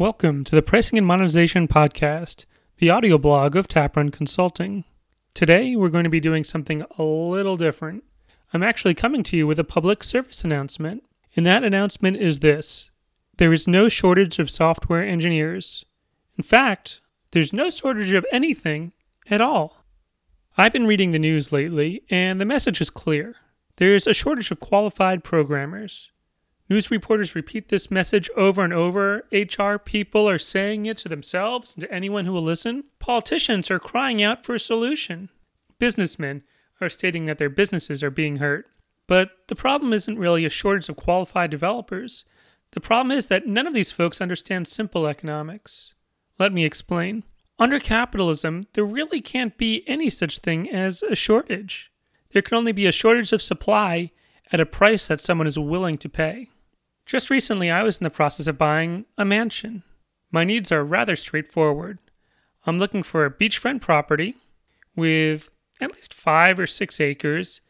Welcome to the Pricing and Monetization Podcast, the audio blog of Taprun Consulting. Today, we're going to be doing something a little different. I'm actually coming to you with a public service announcement, and that announcement is this there is no shortage of software engineers. In fact, there's no shortage of anything at all. I've been reading the news lately, and the message is clear. There's a shortage of qualified programmers. News reporters repeat this message over and over. HR people are saying it to themselves and to anyone who will listen. Politicians are crying out for a solution. Businessmen are stating that their businesses are being hurt. But the problem isn't really a shortage of qualified developers. The problem is that none of these folks understand simple economics. Let me explain. Under capitalism, there really can't be any such thing as a shortage. There can only be a shortage of supply at a price that someone is willing to pay. Just recently, I was in the process of buying a mansion. My needs are rather straightforward. I'm looking for a beachfront property with at least five or six acres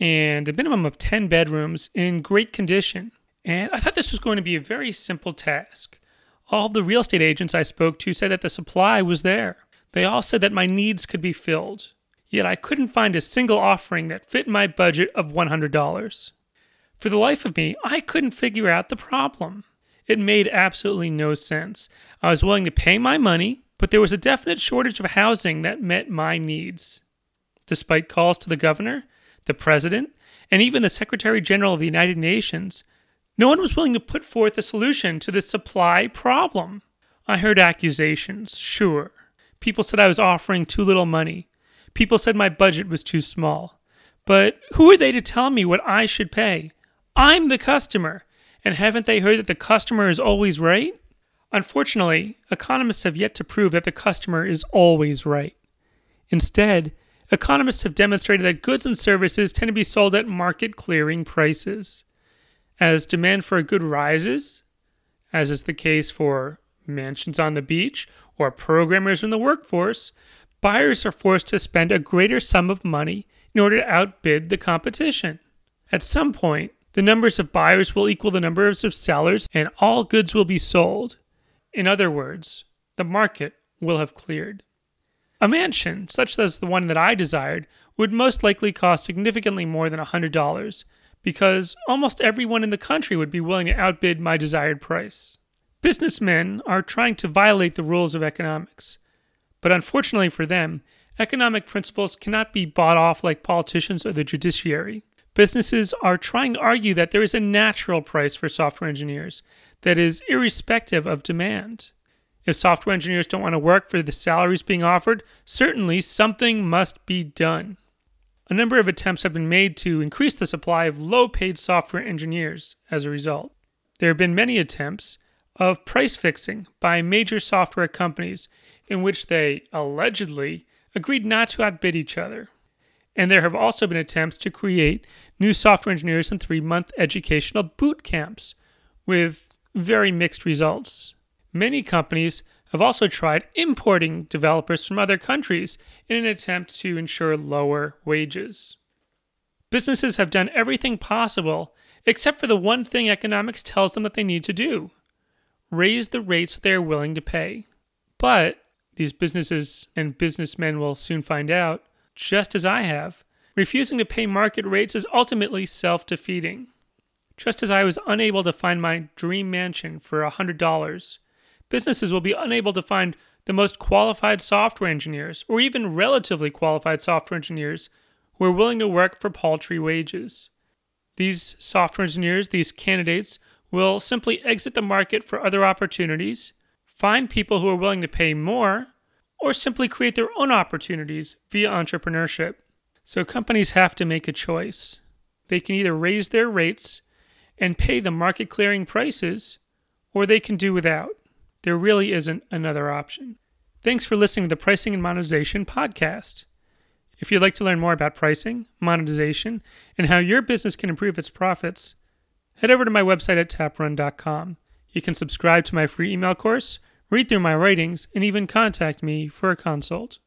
and a minimum of 10 bedrooms in great condition. And I thought this was going to be a very simple task. All the real estate agents I spoke to said that the supply was there. They all said that my needs could be filled. Yet I couldn't find a single offering that fit my budget of $100. For the life of me, I couldn't figure out the problem. It made absolutely no sense. I was willing to pay my money, but there was a definite shortage of housing that met my needs. Despite calls to the governor, the president, and even the Secretary General of the United Nations, no one was willing to put forth a solution to this supply problem. I heard accusations, sure. People said I was offering too little money. People said my budget was too small. But who are they to tell me what I should pay? I'm the customer. And haven't they heard that the customer is always right? Unfortunately, economists have yet to prove that the customer is always right. Instead, economists have demonstrated that goods and services tend to be sold at market clearing prices. As demand for a good rises, as is the case for mansions on the beach or programmers in the workforce, buyers are forced to spend a greater sum of money in order to outbid the competition. At some point, the numbers of buyers will equal the numbers of sellers, and all goods will be sold. In other words, the market will have cleared. A mansion, such as the one that I desired, would most likely cost significantly more than $100 because almost everyone in the country would be willing to outbid my desired price. Businessmen are trying to violate the rules of economics, but unfortunately for them, economic principles cannot be bought off like politicians or the judiciary businesses are trying to argue that there is a natural price for software engineers that is irrespective of demand. If software engineers don't want to work for the salaries being offered, certainly something must be done. A number of attempts have been made to increase the supply of low paid software engineers as a result. There have been many attempts of price fixing by major software companies in which they allegedly agreed not to outbid each other. And there have also been attempts to create new software engineers in three month educational boot camps with very mixed results. Many companies have also tried importing developers from other countries in an attempt to ensure lower wages. Businesses have done everything possible except for the one thing economics tells them that they need to do raise the rates they are willing to pay. But these businesses and businessmen will soon find out just as I have. Refusing to pay market rates is ultimately self defeating. Just as I was unable to find my dream mansion for $100, businesses will be unable to find the most qualified software engineers, or even relatively qualified software engineers, who are willing to work for paltry wages. These software engineers, these candidates, will simply exit the market for other opportunities, find people who are willing to pay more, or simply create their own opportunities via entrepreneurship. So companies have to make a choice. They can either raise their rates and pay the market clearing prices, or they can do without. There really isn't another option. Thanks for listening to the Pricing and Monetization podcast. If you'd like to learn more about pricing, monetization, and how your business can improve its profits, head over to my website at taprun.com. You can subscribe to my free email course read through my writings, and even contact me for a consult.